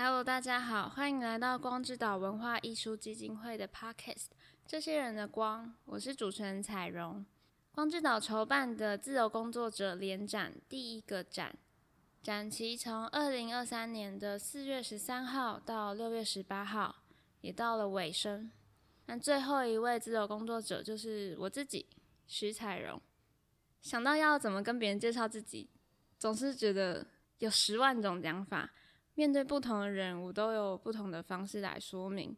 Hello，大家好，欢迎来到光之岛文化艺术基金会的 Podcast。这些人的光，我是主持人彩荣。光之岛筹办的自由工作者联展第一个展，展期从二零二三年的四月十三号到六月十八号，也到了尾声。那最后一位自由工作者就是我自己，徐彩容。想到要怎么跟别人介绍自己，总是觉得有十万种讲法。面对不同的人，我都有不同的方式来说明。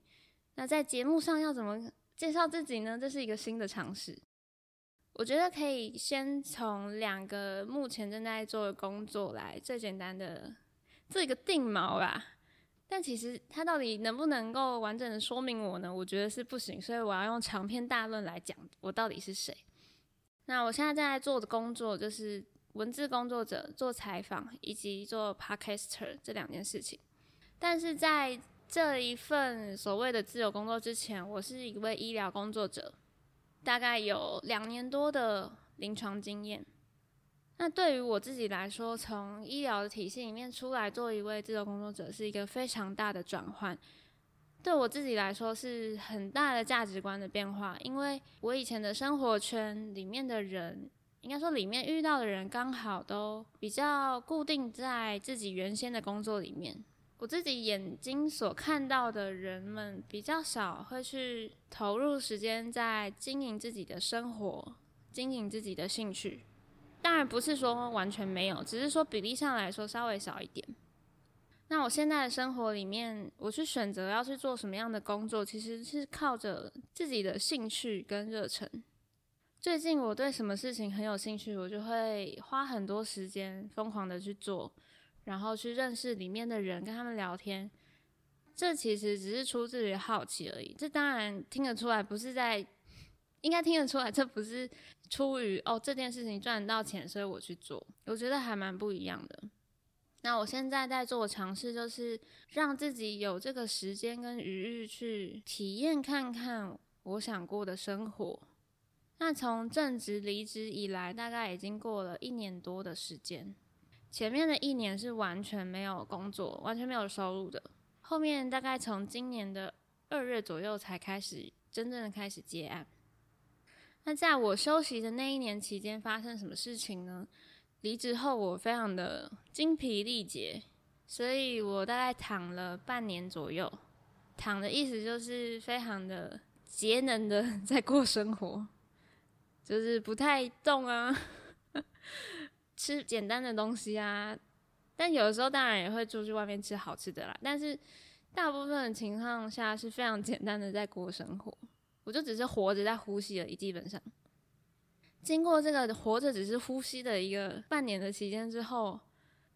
那在节目上要怎么介绍自己呢？这是一个新的尝试。我觉得可以先从两个目前正在做的工作来最简单的做一个定锚吧。但其实它到底能不能够完整的说明我呢？我觉得是不行，所以我要用长篇大论来讲我到底是谁。那我现在正在做的工作就是。文字工作者做采访以及做 podcaster 这两件事情，但是在这一份所谓的自由工作之前，我是一位医疗工作者，大概有两年多的临床经验。那对于我自己来说，从医疗的体系里面出来做一位自由工作者，是一个非常大的转换。对我自己来说，是很大的价值观的变化，因为我以前的生活圈里面的人。应该说，里面遇到的人刚好都比较固定在自己原先的工作里面。我自己眼睛所看到的人们比较少会去投入时间在经营自己的生活、经营自己的兴趣。当然不是说完全没有，只是说比例上来说稍微少一点。那我现在的生活里面，我去选择要去做什么样的工作，其实是靠着自己的兴趣跟热忱。最近我对什么事情很有兴趣，我就会花很多时间疯狂的去做，然后去认识里面的人，跟他们聊天。这其实只是出自于好奇而已。这当然听得出来，不是在，应该听得出来，这不是出于哦，这件事情赚得到钱，所以我去做。我觉得还蛮不一样的。那我现在在做的尝试，就是让自己有这个时间跟余裕去体验看看我想过的生活。那从正职离职以来，大概已经过了一年多的时间。前面的一年是完全没有工作，完全没有收入的。后面大概从今年的二月左右才开始真正的开始接案。那在我休息的那一年期间，发生什么事情呢？离职后我非常的精疲力竭，所以我大概躺了半年左右。躺的意思就是非常的节能的 在过生活。就是不太动啊，吃简单的东西啊，但有的时候当然也会出去外面吃好吃的啦。但是大部分的情况下是非常简单的在过生活，我就只是活着在呼吸而已。基本上，经过这个活着只是呼吸的一个半年的期间之后，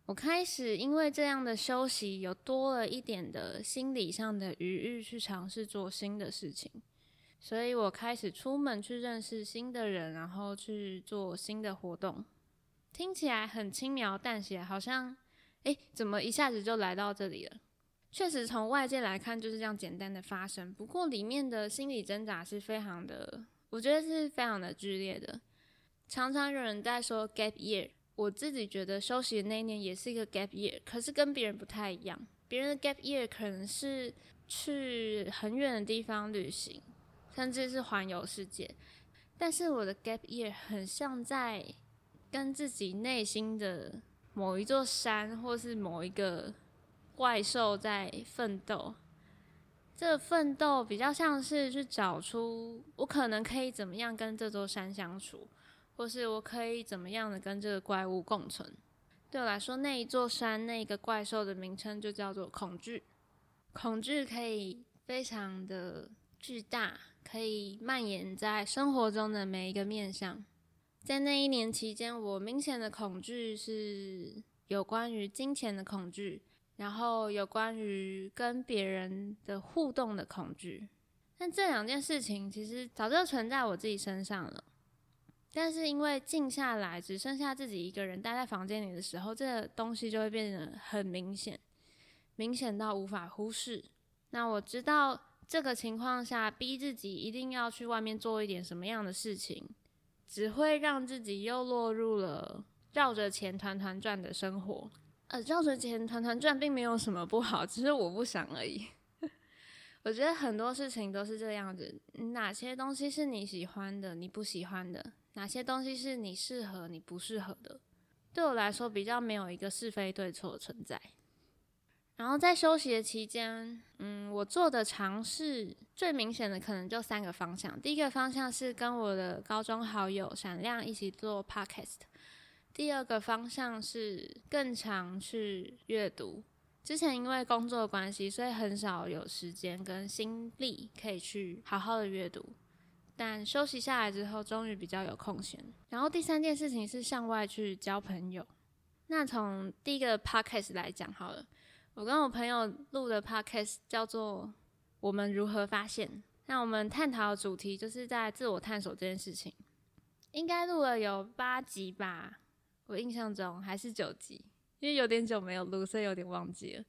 我开始因为这样的休息，有多了一点的心理上的余裕去尝试做新的事情。所以我开始出门去认识新的人，然后去做新的活动。听起来很轻描淡写，好像，诶，怎么一下子就来到这里了？确实，从外界来看就是这样简单的发生。不过里面的心理挣扎是非常的，我觉得是非常的剧烈的。常常有人在说 gap year，我自己觉得休息的那一年也是一个 gap year，可是跟别人不太一样。别人的 gap year 可能是去很远的地方旅行。甚至是环游世界，但是我的 gap year 很像在跟自己内心的某一座山，或是某一个怪兽在奋斗。这奋斗比较像是去找出我可能可以怎么样跟这座山相处，或是我可以怎么样的跟这个怪物共存。对我来说，那一座山，那个怪兽的名称就叫做恐惧。恐惧可以非常的巨大。可以蔓延在生活中的每一个面向。在那一年期间，我明显的恐惧是有关于金钱的恐惧，然后有关于跟别人的互动的恐惧。但这两件事情其实早就存在我自己身上了。但是因为静下来，只剩下自己一个人待在房间里的时候，这东西就会变得很明显，明显到无法忽视。那我知道。这个情况下，逼自己一定要去外面做一点什么样的事情，只会让自己又落入了绕着钱团团转的生活。呃，绕着钱团团转并没有什么不好，只是我不想而已。我觉得很多事情都是这样子，哪些东西是你喜欢的，你不喜欢的；哪些东西是你适合，你不适合的。对我来说，比较没有一个是非对错的存在。然后在休息的期间，嗯，我做的尝试最明显的可能就三个方向。第一个方向是跟我的高中好友闪亮一起做 podcast；第二个方向是更常去阅读。之前因为工作关系，所以很少有时间跟心力可以去好好的阅读。但休息下来之后，终于比较有空闲。然后第三件事情是向外去交朋友。那从第一个 podcast 来讲好了，我跟我朋友录的 podcast 叫做《我们如何发现》。那我们探讨的主题就是在自我探索这件事情。应该录了有八集吧，我印象中还是九集。因为有点久没有录，所以有点忘记了。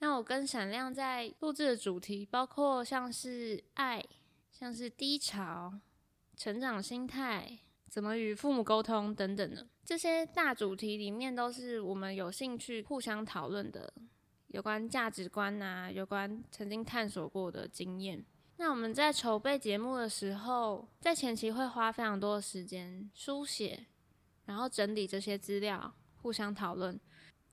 那我跟闪亮在录制的主题，包括像是爱、像是低潮、成长心态、怎么与父母沟通等等的这些大主题里面，都是我们有兴趣互相讨论的，有关价值观啊，有关曾经探索过的经验。那我们在筹备节目的时候，在前期会花非常多的时间书写，然后整理这些资料，互相讨论。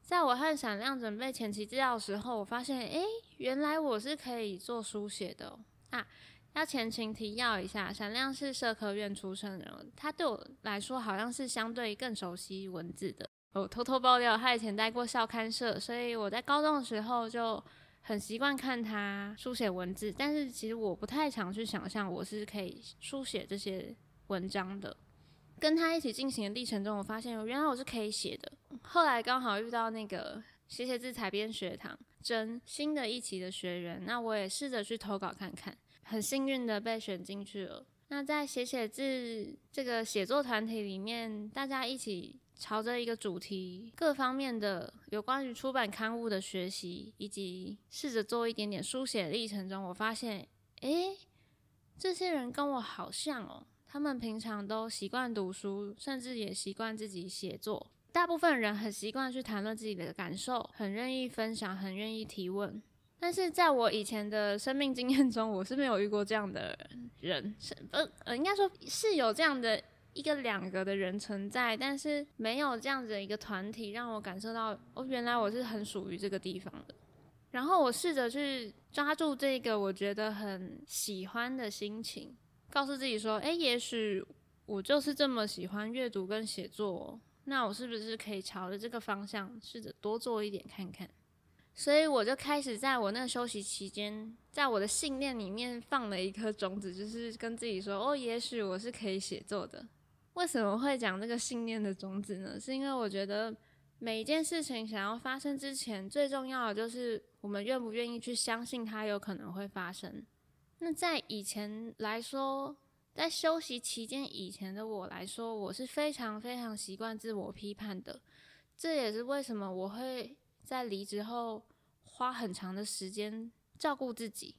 在我和闪亮准备前期资料的时候，我发现，诶，原来我是可以做书写的哦。啊，要前情提要一下，闪亮是社科院出身的人，他对我来说好像是相对更熟悉文字的。我偷偷爆料，他以前待过校刊社，所以我在高中的时候就很习惯看他书写文字。但是其实我不太常去想象我是可以书写这些文章的。跟他一起进行的历程中，我发现原来我是可以写的。后来刚好遇到那个写写字采编学堂征新的一期的学员，那我也试着去投稿看看，很幸运的被选进去了。那在写写字这个写作团体里面，大家一起朝着一个主题，各方面的有关于出版刊物的学习，以及试着做一点点书写历程中，我发现，诶，这些人跟我好像哦。他们平常都习惯读书，甚至也习惯自己写作。大部分人很习惯去谈论自己的感受，很愿意分享，很愿意提问。但是在我以前的生命经验中，我是没有遇过这样的人，是呃呃，应该说是有这样的一个两个的人存在，但是没有这样子的一个团体让我感受到，哦，原来我是很属于这个地方的。然后我试着去抓住这个我觉得很喜欢的心情。告诉自己说：“诶，也许我就是这么喜欢阅读跟写作，那我是不是可以朝着这个方向试着多做一点看看？”所以我就开始在我那个休息期间，在我的信念里面放了一颗种子，就是跟自己说：“哦，也许我是可以写作的。”为什么会讲这个信念的种子呢？是因为我觉得每一件事情想要发生之前，最重要的就是我们愿不愿意去相信它有可能会发生。那在以前来说，在休息期间以前的我来说，我是非常非常习惯自我批判的。这也是为什么我会在离职后花很长的时间照顾自己，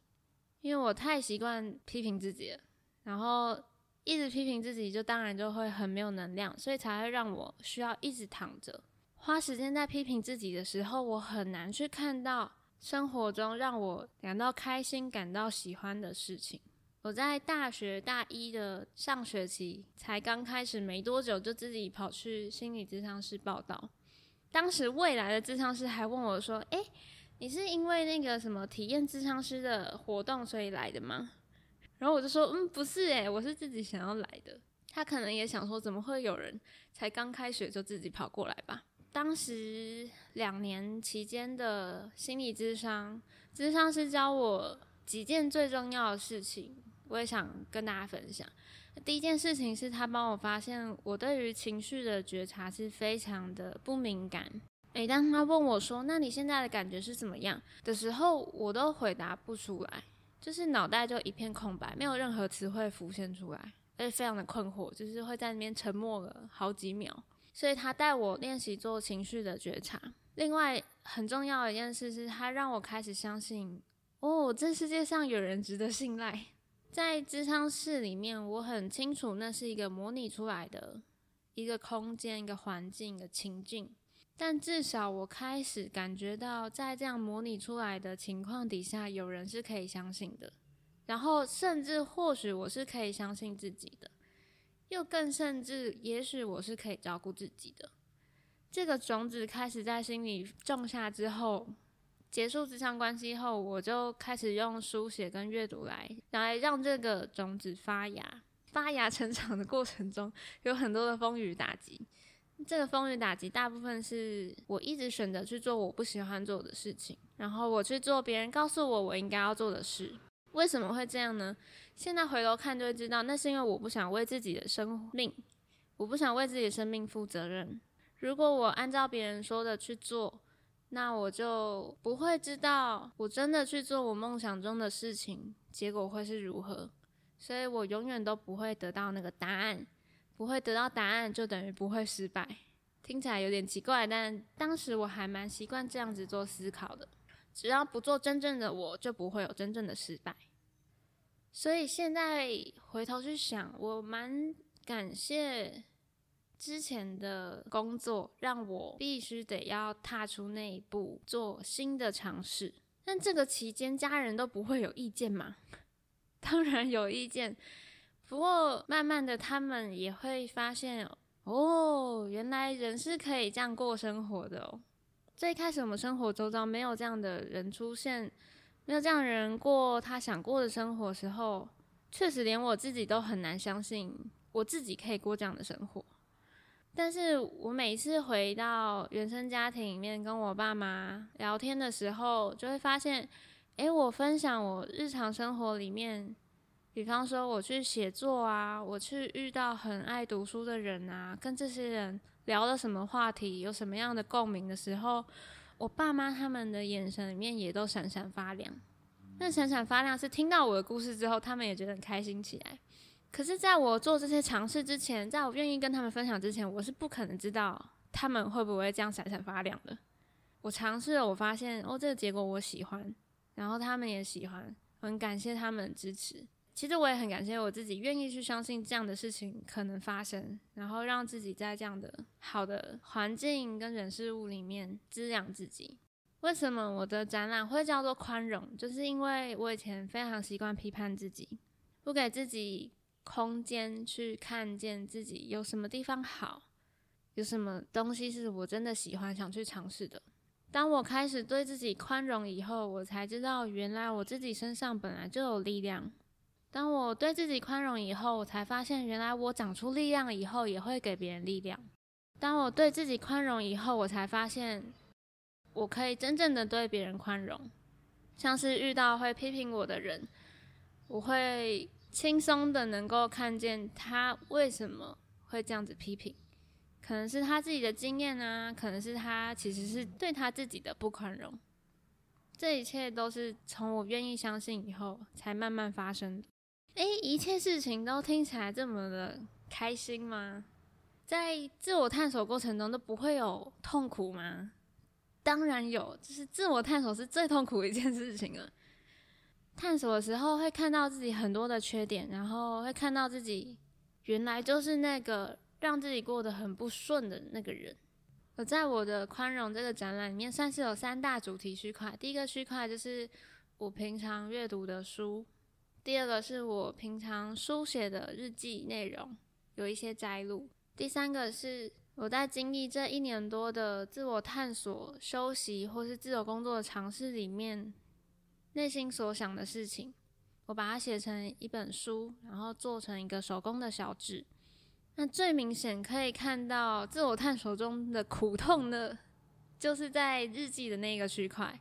因为我太习惯批评自己了。然后一直批评自己，就当然就会很没有能量，所以才会让我需要一直躺着，花时间在批评自己的时候，我很难去看到。生活中让我感到开心、感到喜欢的事情。我在大学大一的上学期才刚开始没多久，就自己跑去心理咨商室报道。当时未来的咨商师还问我说：“诶，你是因为那个什么体验咨商师的活动所以来的吗？”然后我就说：“嗯，不是诶，我是自己想要来的。”他可能也想说：“怎么会有人才刚开学就自己跑过来吧？”当时两年期间的心理咨商，咨商师教我几件最重要的事情，我也想跟大家分享。第一件事情是他帮我发现我对于情绪的觉察是非常的不敏感。每当他问我说：“那你现在的感觉是怎么样？”的时候，我都回答不出来，就是脑袋就一片空白，没有任何词汇浮现出来，而且非常的困惑，就是会在那边沉默了好几秒。所以他带我练习做情绪的觉察。另外很重要的一件事是，他让我开始相信，哦，这世界上有人值得信赖。在智商室里面，我很清楚那是一个模拟出来的一个空间、一个环境、一个情境。但至少我开始感觉到，在这样模拟出来的情况底下，有人是可以相信的。然后，甚至或许我是可以相信自己的，又更甚至，也许我是可以照顾自己的。这个种子开始在心里种下之后，结束咨商关系后，我就开始用书写跟阅读来来让这个种子发芽。发芽成长的过程中，有很多的风雨打击。这个风雨打击，大部分是我一直选择去做我不喜欢做的事情，然后我去做别人告诉我我应该要做的事。为什么会这样呢？现在回头看就会知道，那是因为我不想为自己的生命，我不想为自己的生命负责任。如果我按照别人说的去做，那我就不会知道我真的去做我梦想中的事情，结果会是如何。所以我永远都不会得到那个答案，不会得到答案就等于不会失败。听起来有点奇怪，但当时我还蛮习惯这样子做思考的。只要不做真正的我，就不会有真正的失败。所以现在回头去想，我蛮感谢。之前的工作让我必须得要踏出那一步，做新的尝试。但这个期间，家人都不会有意见吗？当然有意见。不过慢慢的，他们也会发现，哦，原来人是可以这样过生活的哦。最开始我们生活周遭没有这样的人出现，没有这样的人过他想过的生活的时候，确实连我自己都很难相信，我自己可以过这样的生活。但是我每一次回到原生家庭里面跟我爸妈聊天的时候，就会发现，诶，我分享我日常生活里面，比方说我去写作啊，我去遇到很爱读书的人啊，跟这些人聊了什么话题，有什么样的共鸣的时候，我爸妈他们的眼神里面也都闪闪发亮。那闪闪发亮是听到我的故事之后，他们也觉得很开心起来。可是，在我做这些尝试之前，在我愿意跟他们分享之前，我是不可能知道他们会不会这样闪闪发亮的。我尝试了，我发现哦，这个结果我喜欢，然后他们也喜欢，很感谢他们的支持。其实我也很感谢我自己，愿意去相信这样的事情可能发生，然后让自己在这样的好的环境跟人事物里面滋养自己。为什么我的展览会叫做宽容？就是因为我以前非常习惯批判自己，不给自己。空间去看见自己有什么地方好，有什么东西是我真的喜欢想去尝试的。当我开始对自己宽容以后，我才知道原来我自己身上本来就有力量。当我对自己宽容以后，我才发现原来我长出力量以后也会给别人力量。当我对自己宽容以后，我才发现我可以真正的对别人宽容。像是遇到会批评我的人，我会。轻松的能够看见他为什么会这样子批评，可能是他自己的经验啊，可能是他其实是对他自己的不宽容。这一切都是从我愿意相信以后才慢慢发生的。诶，一切事情都听起来这么的开心吗？在自我探索过程中都不会有痛苦吗？当然有，就是自我探索是最痛苦的一件事情了。探索的时候会看到自己很多的缺点，然后会看到自己原来就是那个让自己过得很不顺的那个人。我在我的宽容这个展览里面，算是有三大主题区块。第一个区块就是我平常阅读的书，第二个是我平常书写的日记内容，有一些摘录，第三个是我在经历这一年多的自我探索、休息或是自由工作的尝试里面。内心所想的事情，我把它写成一本书，然后做成一个手工的小纸。那最明显可以看到自我探索中的苦痛的，就是在日记的那个区块。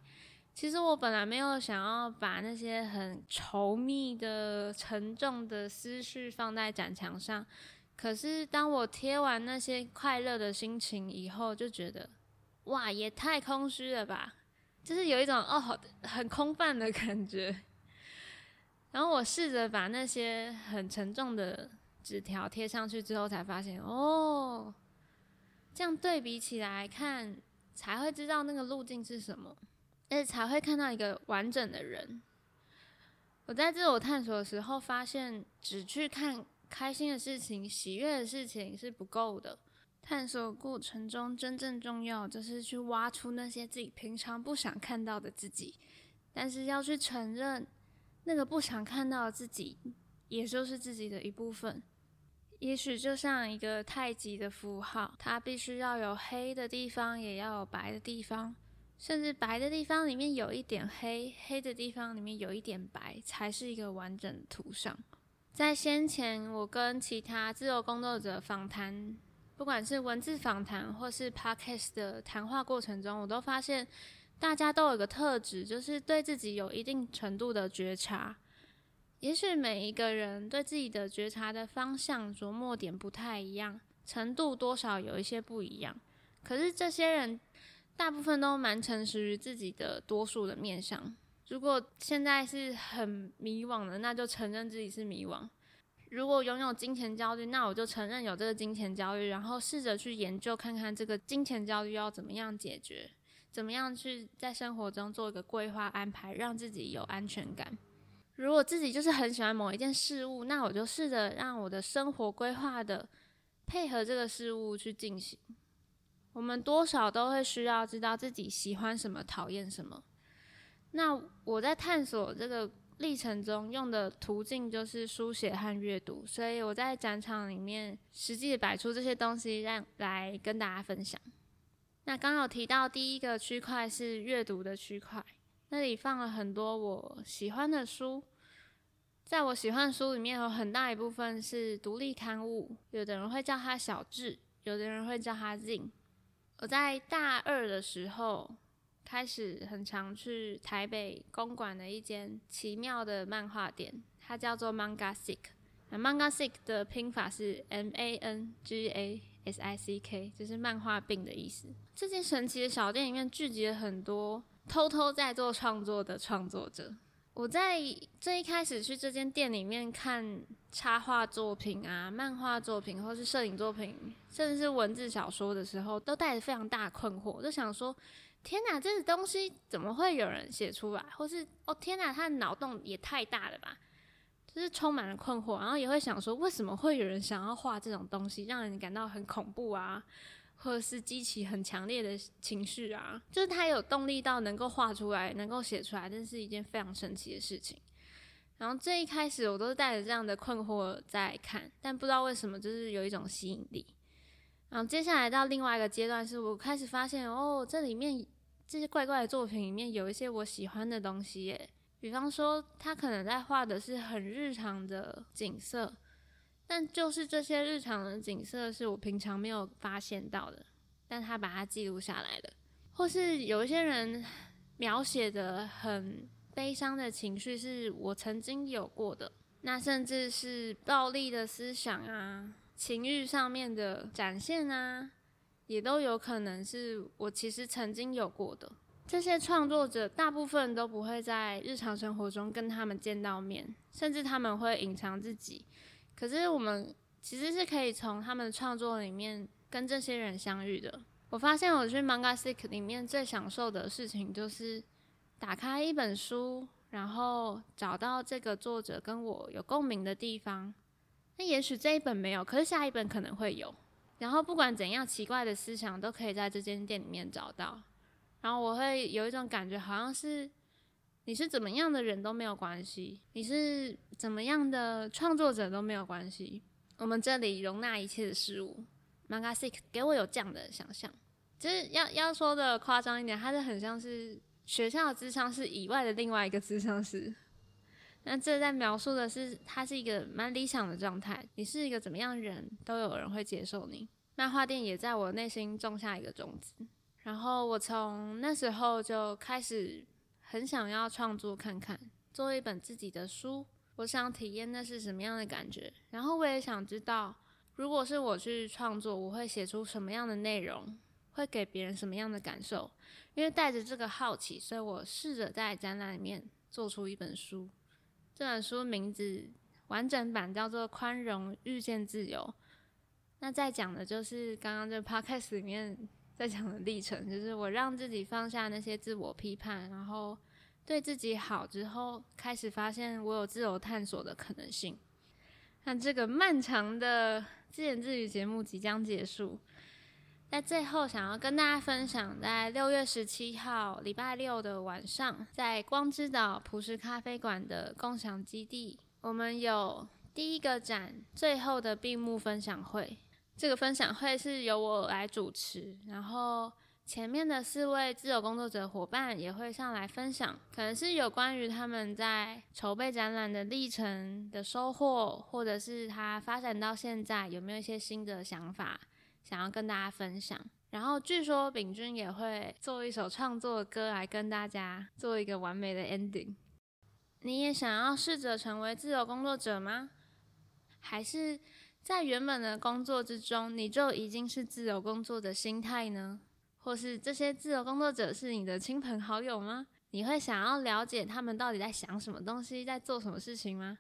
其实我本来没有想要把那些很稠密的、沉重的思绪放在展墙上，可是当我贴完那些快乐的心情以后，就觉得，哇，也太空虚了吧。就是有一种哦，很空泛的感觉。然后我试着把那些很沉重的纸条贴上去之后，才发现哦，这样对比起来看，才会知道那个路径是什么，而且才会看到一个完整的人。我在自我探索的时候，发现只去看开心的事情、喜悦的事情是不够的。探索过程中真正重要，就是去挖出那些自己平常不想看到的自己，但是要去承认那个不想看到的自己，也就是自己的一部分。也许就像一个太极的符号，它必须要有黑的地方，也要有白的地方，甚至白的地方里面有一点黑，黑的地方里面有一点白，才是一个完整的图像。在先前，我跟其他自由工作者访谈。不管是文字访谈或是 podcast 的谈话过程中，我都发现大家都有个特质，就是对自己有一定程度的觉察。也许每一个人对自己的觉察的方向、着墨点不太一样，程度多少有一些不一样。可是这些人大部分都蛮诚实于自己的多数的面向。如果现在是很迷惘的，那就承认自己是迷惘。如果拥有金钱焦虑，那我就承认有这个金钱焦虑，然后试着去研究看看这个金钱焦虑要怎么样解决，怎么样去在生活中做一个规划安排，让自己有安全感。如果自己就是很喜欢某一件事物，那我就试着让我的生活规划的配合这个事物去进行。我们多少都会需要知道自己喜欢什么，讨厌什么。那我在探索这个。历程中用的途径就是书写和阅读，所以我在展场里面实际的摆出这些东西，让来跟大家分享。那刚有提到第一个区块是阅读的区块，那里放了很多我喜欢的书。在我喜欢的书里面，有很大一部分是独立刊物，有的人会叫它小志，有的人会叫它 Zin。我在大二的时候，开始很常去台北公馆的一间奇妙的漫画店，它叫做 Mangasick。那 Mangasick 的拼法是 M A N G A S I C K，就是漫画病的意思。这间神奇的小店里面聚集了很多偷偷在做创作的创作者。我在最一开始去这间店里面看插画作品啊、漫画作品，或是摄影作品，甚至是文字小说的时候，都带着非常大的困惑，我就想说。天哪，这个东西怎么会有人写出来？或是哦，天哪，他的脑洞也太大了吧！就是充满了困惑，然后也会想说，为什么会有人想要画这种东西，让人感到很恐怖啊，或者是激起很强烈的情绪啊？就是他有动力到能够画出来，能够写出来，这是一件非常神奇的事情。然后这一开始我都是带着这样的困惑在看，但不知道为什么，就是有一种吸引力。然后接下来到另外一个阶段，是我开始发现，哦，这里面。这些怪怪的作品里面有一些我喜欢的东西耶，比方说他可能在画的是很日常的景色，但就是这些日常的景色是我平常没有发现到的，但他把它记录下来了。或是有一些人描写的很悲伤的情绪是我曾经有过的，那甚至是暴力的思想啊，情欲上面的展现啊。也都有可能是我其实曾经有过的。这些创作者大部分都不会在日常生活中跟他们见到面，甚至他们会隐藏自己。可是我们其实是可以从他们的创作里面跟这些人相遇的。我发现我去 Mangasick 里面最享受的事情就是打开一本书，然后找到这个作者跟我有共鸣的地方。那也许这一本没有，可是下一本可能会有。然后不管怎样奇怪的思想都可以在这间店里面找到，然后我会有一种感觉，好像是你是怎么样的人都没有关系，你是怎么样的创作者都没有关系，我们这里容纳一切的事物。Mangasick 给我有这样的想象，就是要要说的夸张一点，它是很像是学校的智商是以外的另外一个智商是。那这在描述的是，他是一个蛮理想的状态。你是一个怎么样人，都有人会接受你。漫画店也在我内心种下一个种子。然后我从那时候就开始很想要创作看看，做一本自己的书。我想体验那是什么样的感觉。然后我也想知道，如果是我去创作，我会写出什么样的内容，会给别人什么样的感受。因为带着这个好奇，所以我试着在展览里面做出一本书。这本书名字完整版叫做《宽容遇见自由》，那在讲的就是刚刚这 podcast 里面在讲的历程，就是我让自己放下那些自我批判，然后对自己好之后，开始发现我有自由探索的可能性。那这个漫长的自言自语节目即将结束，在最后，想要跟大家分享，在六月十七号礼拜六的晚上，在光之岛朴实咖啡馆的共享基地，我们有第一个展最后的闭幕分享会。这个分享会是由我来主持，然后前面的四位自由工作者伙伴也会上来分享，可能是有关于他们在筹备展览的历程的收获，或者是他发展到现在有没有一些新的想法。想要跟大家分享，然后据说秉君也会做一首创作的歌来跟大家做一个完美的 ending。你也想要试着成为自由工作者吗？还是在原本的工作之中，你就已经是自由工作的心态呢？或是这些自由工作者是你的亲朋好友吗？你会想要了解他们到底在想什么东西，在做什么事情吗？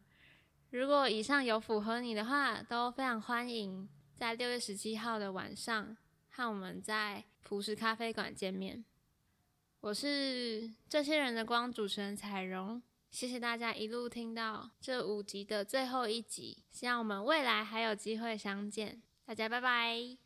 如果以上有符合你的话，都非常欢迎。在六月十七号的晚上，和我们在朴实咖啡馆见面。我是这些人的光主持人彩蓉，谢谢大家一路听到这五集的最后一集，希望我们未来还有机会相见，大家拜拜。